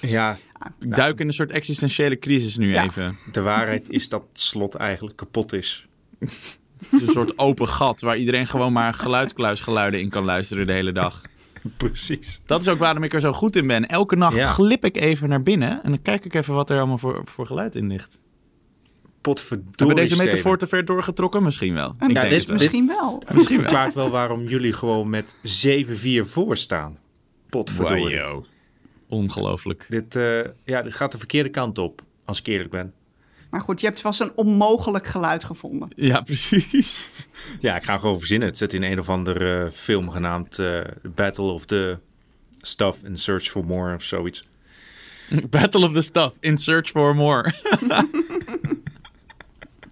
ja, Ik duik in een soort existentiële crisis nu Ja. even. de waarheid is dat het slot eigenlijk kapot is. Het is een soort open gat waar iedereen gewoon maar geluidskluisgeluiden in kan luisteren de hele dag. Precies. Dat is ook waarom ik er zo goed in ben. Elke nacht Ja. glip ik even naar binnen en dan kijk ik even wat er allemaal voor, voor geluid in ligt. Potverdorie, Hebben we deze metafoor te ver doorgetrokken? Misschien wel. en Ja, denk dit- het wel. misschien wel. Dit verklaart wel waarom jullie gewoon met 7-4 voor staan. Potverdorie. Wajo. Ongelooflijk. Dit, eh, ja, dit gaat de verkeerde kant op, als ik eerlijk ben. Maar goed, je hebt vast een onmogelijk geluid gevonden. Ja, precies. Ja, ik ga gewoon verzinnen. Het zit in een of andere eh, film genaamd eh, Battle of the Stuff and Search for More of zoiets. Battle of the Stuff. In search for more.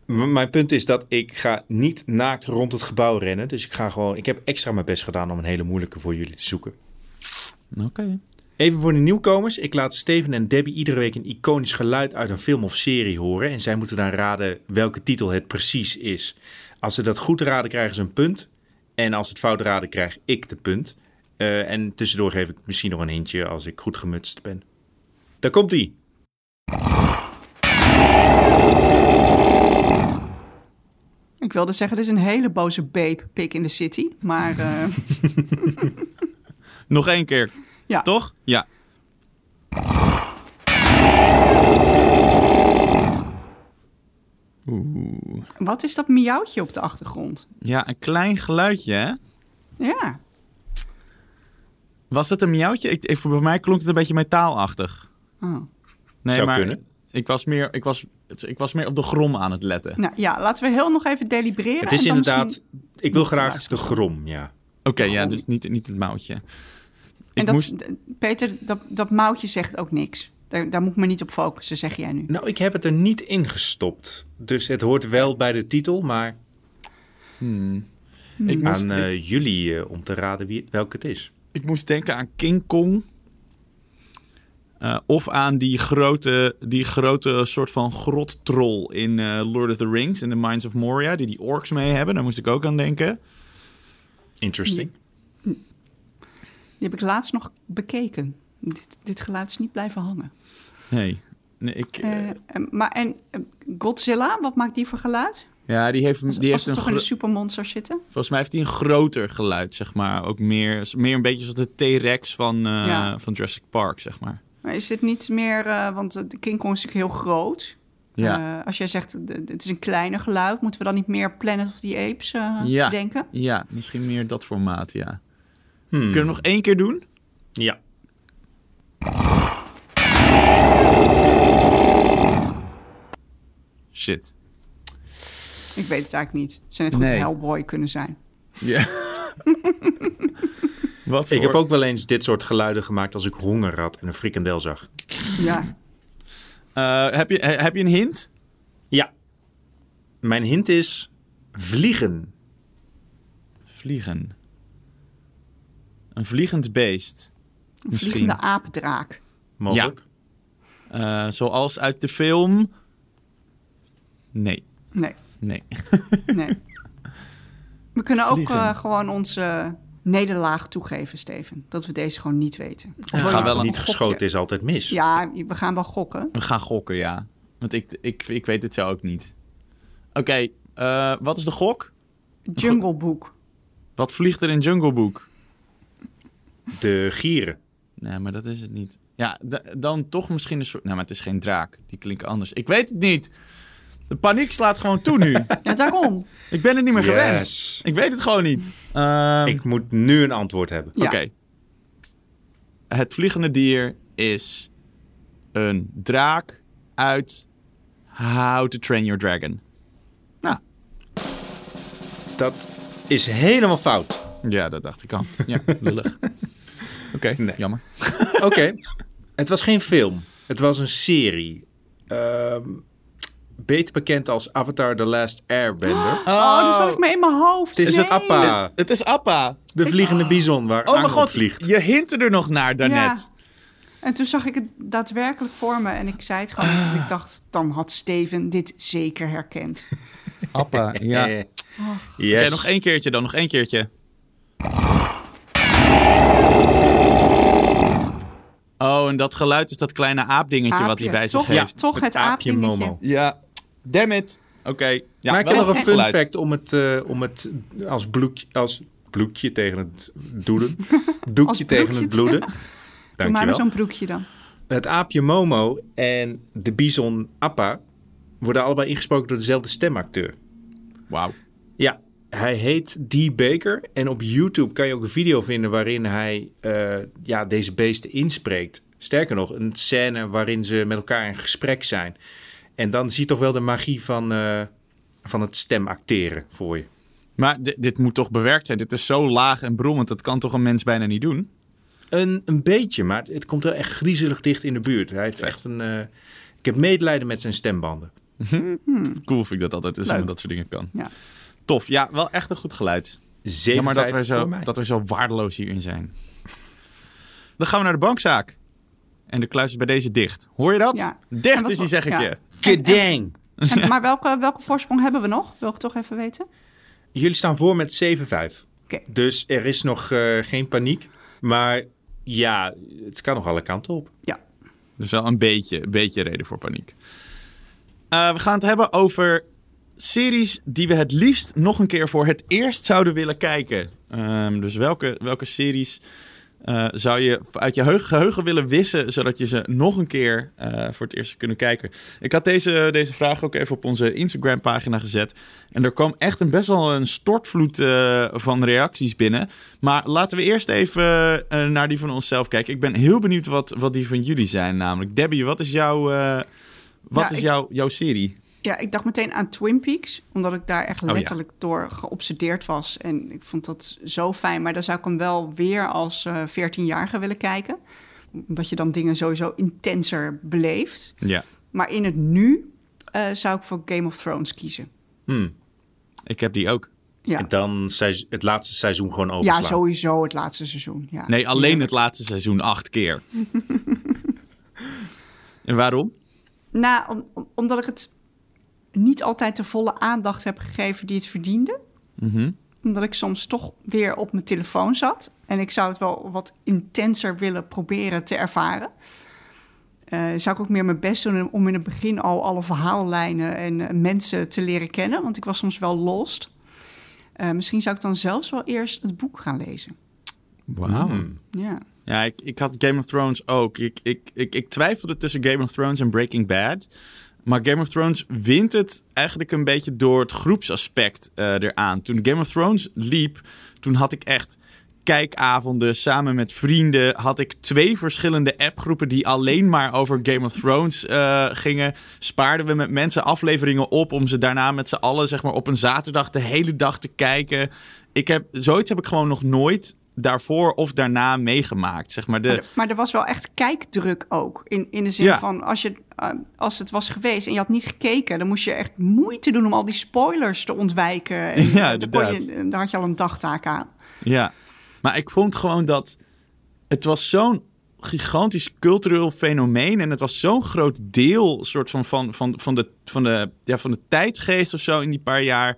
Mijn punt is dat ik ga niet naakt rond het gebouw rennen. Dus ik ga gewoon. Ik heb extra mijn best gedaan om een hele moeilijke voor jullie te zoeken. Oké. Even voor de nieuwkomers. Ik laat Steven en Debbie iedere week een iconisch geluid uit een film of serie horen. En zij moeten dan raden welke titel het precies is. Als ze dat goed raden, krijgen ze een punt. En als ze het fout raden, krijg ik de punt. Eh, en tussendoor geef ik misschien nog een hintje als ik goed gemutst ben. Daar komt ie. Ik wilde zeggen, er is een hele boze babe pik in de city. Maar eh, Nog één keer. Ja, Toch? Ja. Oeh. wat is dat miauwtje op de achtergrond? Ja, een klein geluidje, hè? Ja, Was het een miauwtje? Ik, ik- bij mij klonk het een beetje metaalachtig. oh. Nee, Zou maar kunnen. Ik was, meer, ik, was, ik was meer op de grom aan het letten. Nou ja, laten we heel nog even delibereren. Het is en dan inderdaad. misschien- Ik wil graag de grom, ja. Oké, ja, dus niet, niet het mouwtje. En Ik dat, moest... Peter, dat, dat mouwtje zegt ook niks. Daar, daar moet ik me niet op focussen, zeg jij nu. Nou, ik heb het er niet in gestopt. Dus het hoort wel bij de titel, maar Ik moest, aan eh, jullie eh, om te raden wie, welke het is. ik moest denken aan King Kong. Eh, of aan die grote, die grote soort van grottrol in eh, Lord of the Rings, in The Mines of Moria, die die orks mee hebben. Daar moest ik ook aan denken. Interesting. Die heb ik laatst nog bekeken. Dit, dit geluid is niet blijven hangen. Nee. nee ik, eh, Eh, en- maar en eh, Godzilla, wat maakt die voor geluid? ja, die heeft, die Als heeft een toch in de gro- supermonsters zitten? Volgens mij heeft hij een groter geluid, zeg maar. Ook meer, meer een beetje zoals de T-Rex van, eh, Ja. van Jurassic Park, zeg maar. Maar is dit niet meer, eh, want eh, de King Kong is natuurlijk heel groot. Ja. Eh, als jij zegt, het is een kleiner geluid, moeten we dan niet meer Planet of the Apes eh, Ja. denken? Ja, misschien meer dat formaat, ja. Hmm. Kunnen we nog één keer doen? Ja. Shit. Ik weet het eigenlijk niet. Zou net goed Nee. Hellboy kunnen zijn. Ja. Wat Ik heb ook wel eens dit soort geluiden gemaakt als ik honger had en een frikandel zag. Ja, Eh, heb, je, he- heb je een hint? Ja. Mijn hint is vliegen. Vliegen. Een vliegend beest. een Misschien. vliegende apendraak. Mogelijk. Eh, zoals uit de film... Nee. Nee, Nee. nee. We kunnen ook eh, gewoon onze nederlaag toegeven, Steven. Dat we deze gewoon niet weten. Of je gaan wel een Niet gokje? geschoten is altijd mis. Ja, we gaan wel gokken. We gaan gokken, ja. Want ik, ik, ik weet het zo ook niet. Oké, eh, wat is de gok? Jungle Book. Wat vliegt er in Jungle Book? De gieren. Nee, maar dat is het niet. Ja, d- dan toch misschien een soort... Nou, maar het is geen draak. Die klinken anders. Ik weet het niet. De paniek slaat gewoon toe nu. Ja, daarom. ik ben het niet meer gewend. Yes. Ik weet het gewoon niet. Ehm, Ik moet nu een antwoord hebben. Ja. Oké. Het vliegende dier is een draak uit How to Train Your Dragon. Nou, Dat is helemaal fout. ja, dat dacht ik al. Ja, lullig. Oké, Nee. jammer. Oké. Het was geen film. Het was een serie. Ehm, beter bekend als Avatar The Last Airbender. Oh, dat zat ik me in mijn hoofd. Het is het. Appa, Het is Appa. de vliegende bison waar Oh mijn god, vliegt. je hintte er nog naar daarnet. Ja. En toen zag ik het daadwerkelijk voor me en ik zei het gewoon niet. En ik dacht, dan had Steven dit zeker herkend. Appa, ja. Eh, Oké, yes. nog één keertje dan, nog één keertje. Oh, en dat geluid is dat kleine aapdingetje wat hij bij zich toch, heeft. Toch het, Het aapje aapdingetje. Momo. Ja, damn it. Oké, ja, maar ik wel heb nog een fun geluid. fact om het, eh, om het als, bloekje, als bloekje tegen het doelen. Doekje tegen het bloeden. Doe maar zo'n broekje dan. Het aapje Momo en de bison Appa worden allebei ingesproken door dezelfde stemacteur. Wauw. Ja, hij heet Dee Baker. En op YouTube kan je ook een video vinden waarin hij eh, ja, deze beesten inspreekt. Sterker nog, een scène waarin ze met elkaar in gesprek zijn. En dan zie je toch wel de magie van, eh, van het stemacteren voor je. Maar di- dit moet toch bewerkt zijn? Dit is zo laag en brommend, dat kan toch een mens bijna niet doen? Een, een beetje, maar het, het komt wel echt griezelig dicht in de buurt. Hij heeft echt een... eh, ik heb medelijden met zijn stembanden. Cool vind ik dat altijd, dus dat soort dingen kan. Ja. Tof, ja, wel echt een goed geluid. 7 Jammer dat we, zo, voor mij. dat we zo waardeloos hierin zijn. Dan gaan we naar de bankzaak. En de kluis is bij deze dicht. Hoor je dat? Ja. Dicht is die, zeg ik ja. je. Kedang! En, maar welke, welke voorsprong hebben we nog? Wil ik toch even weten? Jullie staan voor met 7-5. Oké. Dus er is nog eh, geen paniek. Maar ja, het kan nog alle kanten op. Ja. Dus wel een beetje, een beetje reden voor paniek. Eh, we gaan het hebben over series die we het liefst nog een keer voor het eerst zouden willen kijken. Ehm, dus welke, welke series eh, zou je uit je heug- geheugen willen wissen, zodat je ze nog een keer eh, voor het eerst kunnen kijken? Ik had deze, deze vraag ook even op onze Instagram-pagina gezet. En er kwam echt een best wel een stortvloed eh, van reacties binnen. Maar laten we eerst even naar die van onszelf kijken. Ik ben heel benieuwd wat, wat die van jullie zijn, namelijk. Debbie, wat is jouw, wat Ja, is ik- jouw, jouw serie? Ja, ik dacht meteen aan Twin Peaks, omdat ik daar echt Oh, ja. letterlijk door geobsedeerd was. En ik vond dat zo fijn, maar dan zou ik hem wel weer als eh 14-jarige willen kijken. Omdat je dan dingen sowieso intenser beleeft. Ja, Maar in het nu eh, zou ik voor Game of Thrones kiezen. Hmm. ik heb die ook. Ja, En dan het laatste seizoen gewoon ja overslaan. sowieso het laatste seizoen. Ja. Nee, alleen het laatste seizoen acht keer. en waarom? Nou, om- om- omdat ik het niet altijd de volle aandacht heb gegeven die het verdiende. Mhm. Omdat ik soms toch weer op mijn telefoon zat. En ik zou het wel wat intenser willen proberen te ervaren. Eh, zou ik ook meer mijn best doen om in het begin al alle verhaallijnen en eh, mensen te leren kennen. Want ik was soms wel lost. Eh, misschien zou ik dan zelfs wel eerst het boek gaan lezen. Wauw. Hmm. Ja. Ja, ik, ik had Game of Thrones ook. Ik, ik, ik, ik twijfelde tussen Game of Thrones en Breaking Bad. Maar Game of Thrones wint het eigenlijk een beetje door het groepsaspect eh, eraan. Toen Game of Thrones liep, toen had ik echt kijkavonden samen met vrienden. Had ik twee verschillende appgroepen die alleen maar over Game of Thrones eh, gingen. Spaarden we met mensen afleveringen op om ze daarna met z'n allen zeg maar, op een zaterdag de hele dag te kijken. Ik heb, zoiets heb ik gewoon nog nooit daarvoor of daarna meegemaakt. Zeg maar de, Maar, er- maar er was wel echt kijkdruk ook. In, in de zin Ja. van, als, je, eh, als het was geweest en je had niet gekeken... dan moest je echt moeite doen om al die spoilers te ontwijken. En, Ja, daar, je, daar had je al een dagtaak aan. Ja, maar ik vond gewoon dat het was zo'n gigantisch cultureel fenomeen en het was zo'n groot deel soort van, van, van, van, de, van, de, ja, van de tijdgeest of zo in die paar jaar.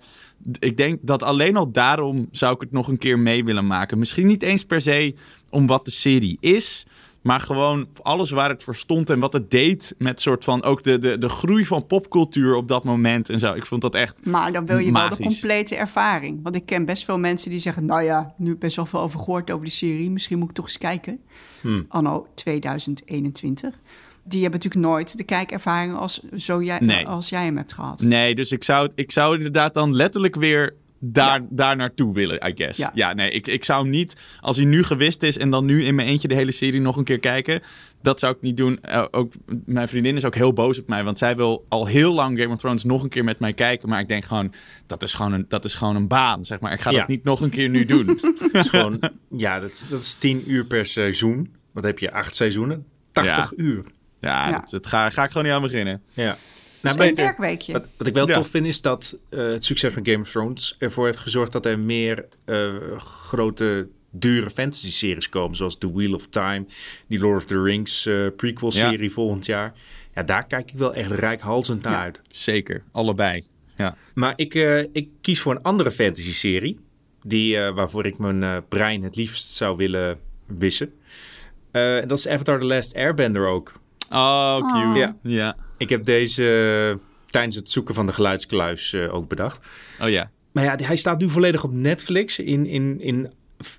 Ik denk dat alleen al daarom zou ik het nog een keer mee willen maken. Misschien niet eens per se om wat de serie is, maar gewoon alles waar het voor stond en wat het deed met soort van ook de, de, de groei van popcultuur op dat moment en zo. Ik vond dat echt Maar dan wil je wel de complete ervaring. Want ik ken best veel mensen die zeggen... nou ja, nu best wel veel over gehoord over die serie. Misschien moet ik toch eens kijken. Hmm. Anno 2021. Die hebben natuurlijk nooit de kijkervaring als, zo jij, Nee. als jij hem hebt gehad. Nee, dus ik zou, ik zou inderdaad dan letterlijk weer daar, daar naartoe willen, I guess. Ja, Ja. nee, ik, ik zou hem niet, als hij nu gewist is en dan nu in mijn eentje de hele serie nog een keer kijken, dat zou ik niet doen. Eh, ook, mijn vriendin is ook heel boos op mij, want zij wil al heel lang Game of Thrones nog een keer met mij kijken, maar ik denk gewoon, dat is gewoon een, dat is gewoon een baan, zeg maar. Ik ga Ja. dat niet nog een keer nu doen. Dat is gewoon, ja, dat, dat is 10 uur per seizoen. Wat heb je? Acht seizoenen? 80 Ja. uur. Ja, Ja. Dat, dat ga, ga ik gewoon niet aan beginnen. Ja. Nou, maar- een werkweekje. Wat, wat ik wel Ja. tof vind is dat eh, het succes van Game of Thrones ervoor heeft gezorgd dat er meer eh, grote, dure fantasy-series komen. Zoals The Wheel of Time, die Lord of the Rings eh, prequel-serie volgend jaar. Ja, daar kijk ik wel echt rijkhalsend naar uit. Zeker, allebei. Ja. Maar ik, eh, ik kies voor een andere fantasy-serie. Die, eh, waarvoor ik mijn eh, brein het liefst zou willen wissen. Eh, en dat is Avatar The Last Airbender ook. Oh, cute. Ja. Ja. Ik heb deze eh, tijdens het zoeken van de geluidskluis eh, ook bedacht. Oh ja. Maar ja, hij staat nu volledig op Netflix in, in, in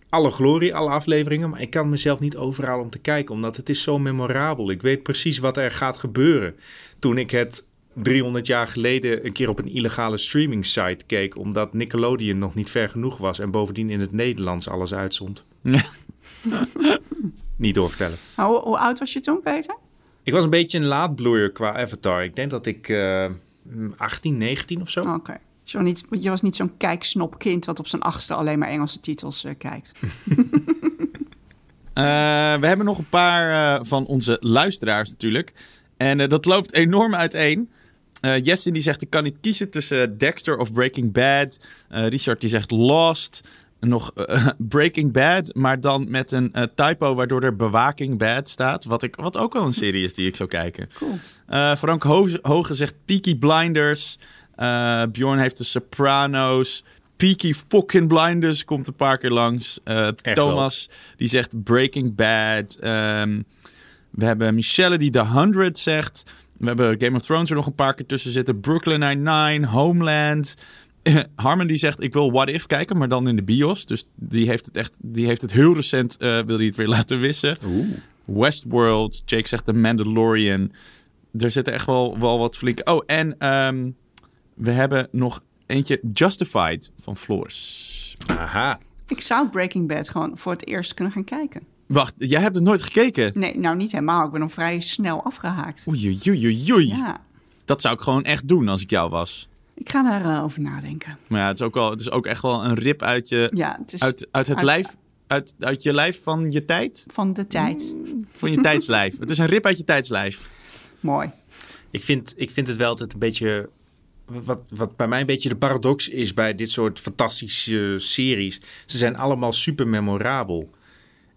alle glorie, alle afleveringen. Maar ik kan mezelf niet overal om te kijken, omdat het is zo memorabel. Ik weet precies wat er gaat gebeuren. Toen ik het 300 jaar geleden een keer op een illegale streaming site keek, omdat Nickelodeon nog niet ver genoeg was en bovendien in het Nederlands alles uitzond. Ja. niet doorvertellen. Hoe, hoe oud was je toen, Peter? Ik was een beetje een laadbloeier qua Avatar. Ik denk dat ik eh 18, 19 of zo. Oké. Je was niet, je was niet zo'n kijksnopkind wat op zijn achtste alleen maar Engelse titels eh, kijkt. Eh, we hebben nog een paar eh, van onze luisteraars natuurlijk. En eh, dat loopt enorm uiteen. Eh Jesse die zegt, ik kan niet kiezen tussen Dexter of Breaking Bad. Eh, Richard die zegt Lost. Nog eh, Breaking Bad, maar dan met een eh, typo waardoor er Bewaking Bad staat. Wat, ik, wat ook wel een serie is die ik zou kijken. Cool. Eh, Frank Ho- Hoge zegt Peaky Blinders. Bjorn heeft de Sopranos. Peaky fucking Blinders komt een paar keer langs. Thomas die zegt Breaking Bad. Ehm, we hebben Michelle die The 100 zegt. We hebben Game of Thrones er nog een paar keer tussen zitten. Brooklyn Nine-Nine, Homeland. Harmon die zegt ik wil What If kijken, maar dan in de bios. Dus die heeft het echt, die heeft het heel recent, eh, wil hij het weer laten wissen. Westworld. Jake zegt The Mandalorian. Er zitten echt wel, wel wat flinke... Oh, en ehm, we hebben nog eentje Justified van Floris. Aha. Ik zou Breaking Bad gewoon voor het eerst kunnen gaan kijken. Wacht, jij hebt het nooit gekeken? Nee, nou niet helemaal. Ik ben al vrij snel afgehaakt. Oei, oei, oei, oei, oei. Ja, Dat zou ik gewoon echt doen als ik jou was. Ik ga daarover over nadenken. Maar ja, het is ook, wel, het is ook echt wel een rip uit, je, Ja, het is uit, uit het uit- lijf... Uit, uit je lijf van je tijd? van de tijd. Van je tijdslijf. Het is een rip uit je tijdslijf. Mooi. Ik vind, ik vind het wel altijd een beetje. Wat, wat bij mij een beetje de paradox is bij dit soort fantastische series. Ze zijn allemaal super memorabel.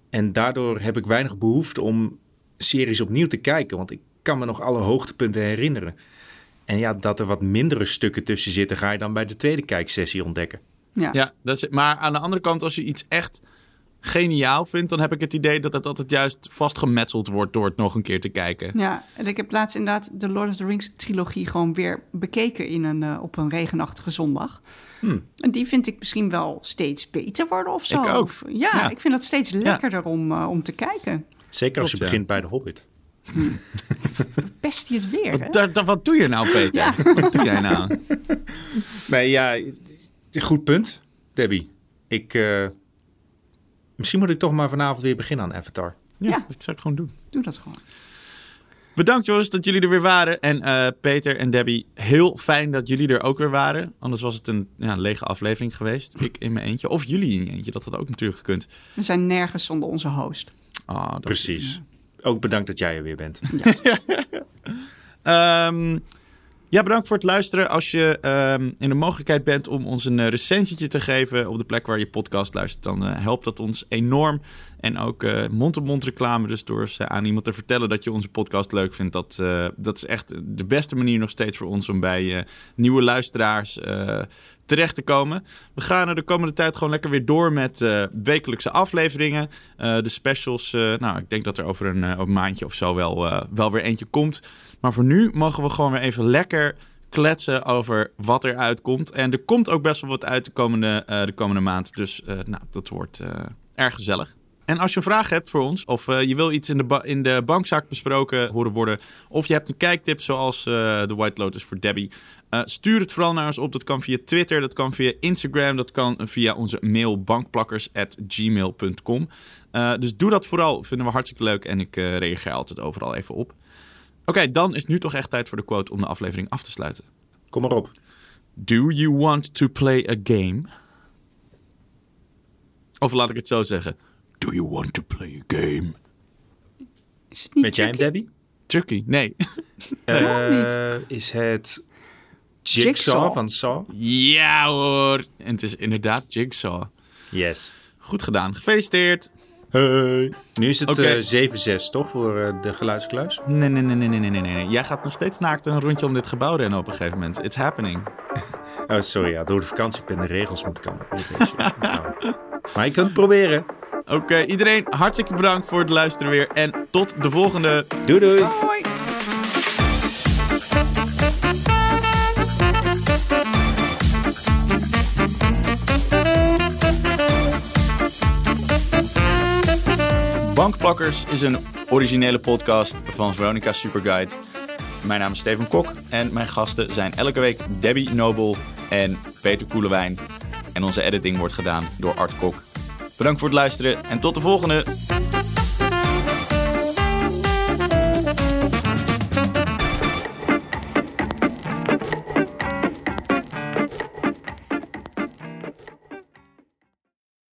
En daardoor heb ik weinig behoefte om series opnieuw te kijken. Want ik kan me nog alle hoogtepunten herinneren. En ja, dat er wat mindere stukken tussen zitten, ga je dan bij de tweede kijksessie ontdekken. Ja. Ja, dat is, maar aan de andere kant, als je iets echt geniaal vindt, dan heb ik het idee dat het altijd juist vastgemetseld wordt door het nog een keer te kijken. Ja, en ik heb laatst inderdaad de Lord of the Rings trilogie gewoon weer bekeken in een, eh, op een regenachtige zondag. En die vind ik misschien wel steeds beter worden of zo. Ik ook. Of- ja, Ja. ik vind dat steeds lekkerder om, eh, om te kijken. Zeker als je begint bij de Hobbit. Pest hij het weer, hè? Wat, wat doe je nou, Peter? Wat doe jij nou? Nee, ja, goed punt, Debbie. Ik, eh, misschien moet ik toch maar vanavond weer beginnen aan Avatar. Ja, Ja. dat zou ik gewoon doen. Doe dat gewoon. Bedankt jongens dat jullie er weer waren. En eh, Peter en Debbie, heel fijn dat jullie er ook weer waren. Anders was het een ja, lege aflevering geweest. Ik in mijn eentje. Of jullie in je eentje, dat had ook natuurlijk gekund. We zijn nergens zonder onze host. Ah, dat Precies. Ook bedankt dat jij er weer bent. Ehm, ja, bedankt voor het luisteren. Als je ehm, in de mogelijkheid bent om ons een uh, recensietje te geven op de plek waar je podcast luistert, dan uh, helpt dat ons enorm. En ook uh, mond-op-mond reclame, dus door aan iemand te vertellen dat je onze podcast leuk vindt. Dat, dat is echt de beste manier nog steeds voor ons om bij nieuwe luisteraars terecht te komen. We gaan er de komende tijd gewoon lekker weer door met wekelijkse afleveringen. De specials, nou, ik denk dat er over een, een maandje of zo wel, wel weer eentje komt. Maar voor nu mogen we gewoon weer even lekker kletsen over wat er uitkomt. En er komt ook best wel wat uit de komende, uh, de komende maand. Dus uh, nou, dat wordt uh, erg gezellig. En als je een vraag hebt voor ons, of je wil iets in de, in de bankzaak besproken horen worden, of je hebt een kijktip zoals de White Lotus voor Debbie, stuur het vooral naar ons op. Dat kan via Twitter, dat kan via Instagram, dat kan via onze mail bankplakkers.gmail.com. Dus doe dat vooral, vinden we hartstikke leuk en ik reageer altijd overal even op. Oké, okay, dan is nu toch echt tijd voor de quote om de aflevering af te sluiten. Kom maar op. Do you want to play a game? Of laat ik het zo zeggen. Do you want to play a game? Is het niet Met jij hem, tricky? Debbie? Chucky, nee. Eh, is het Jigsaw, Jigsaw. van Saw? ja hoor. En het is inderdaad Jigsaw. Yes. Goed gedaan. Gefeliciteerd. Hey. Nu is het Oké. eh, 7-6, toch? Voor eh, de geluidskluis? Nee, nee, nee, nee, nee, nee, nee, nee. Jij gaat nog steeds naakt een rondje om dit gebouw rennen op een gegeven moment. It's happening. Oh, sorry. Ja, door de vakantiepen de regels moet shit onthouden. Maar je kunt het proberen. Oké, iedereen hartstikke bedankt voor het luisteren weer. En tot de volgende. Doei doei. Bankpakkers is een originele podcast van Veronica Superguide. Mijn naam is Steven Kok en mijn gasten zijn elke week Debbie Nobel en Peter Koelewijn. En onze editing wordt gedaan door Art Kok. Bedankt voor het luisteren en tot de volgende!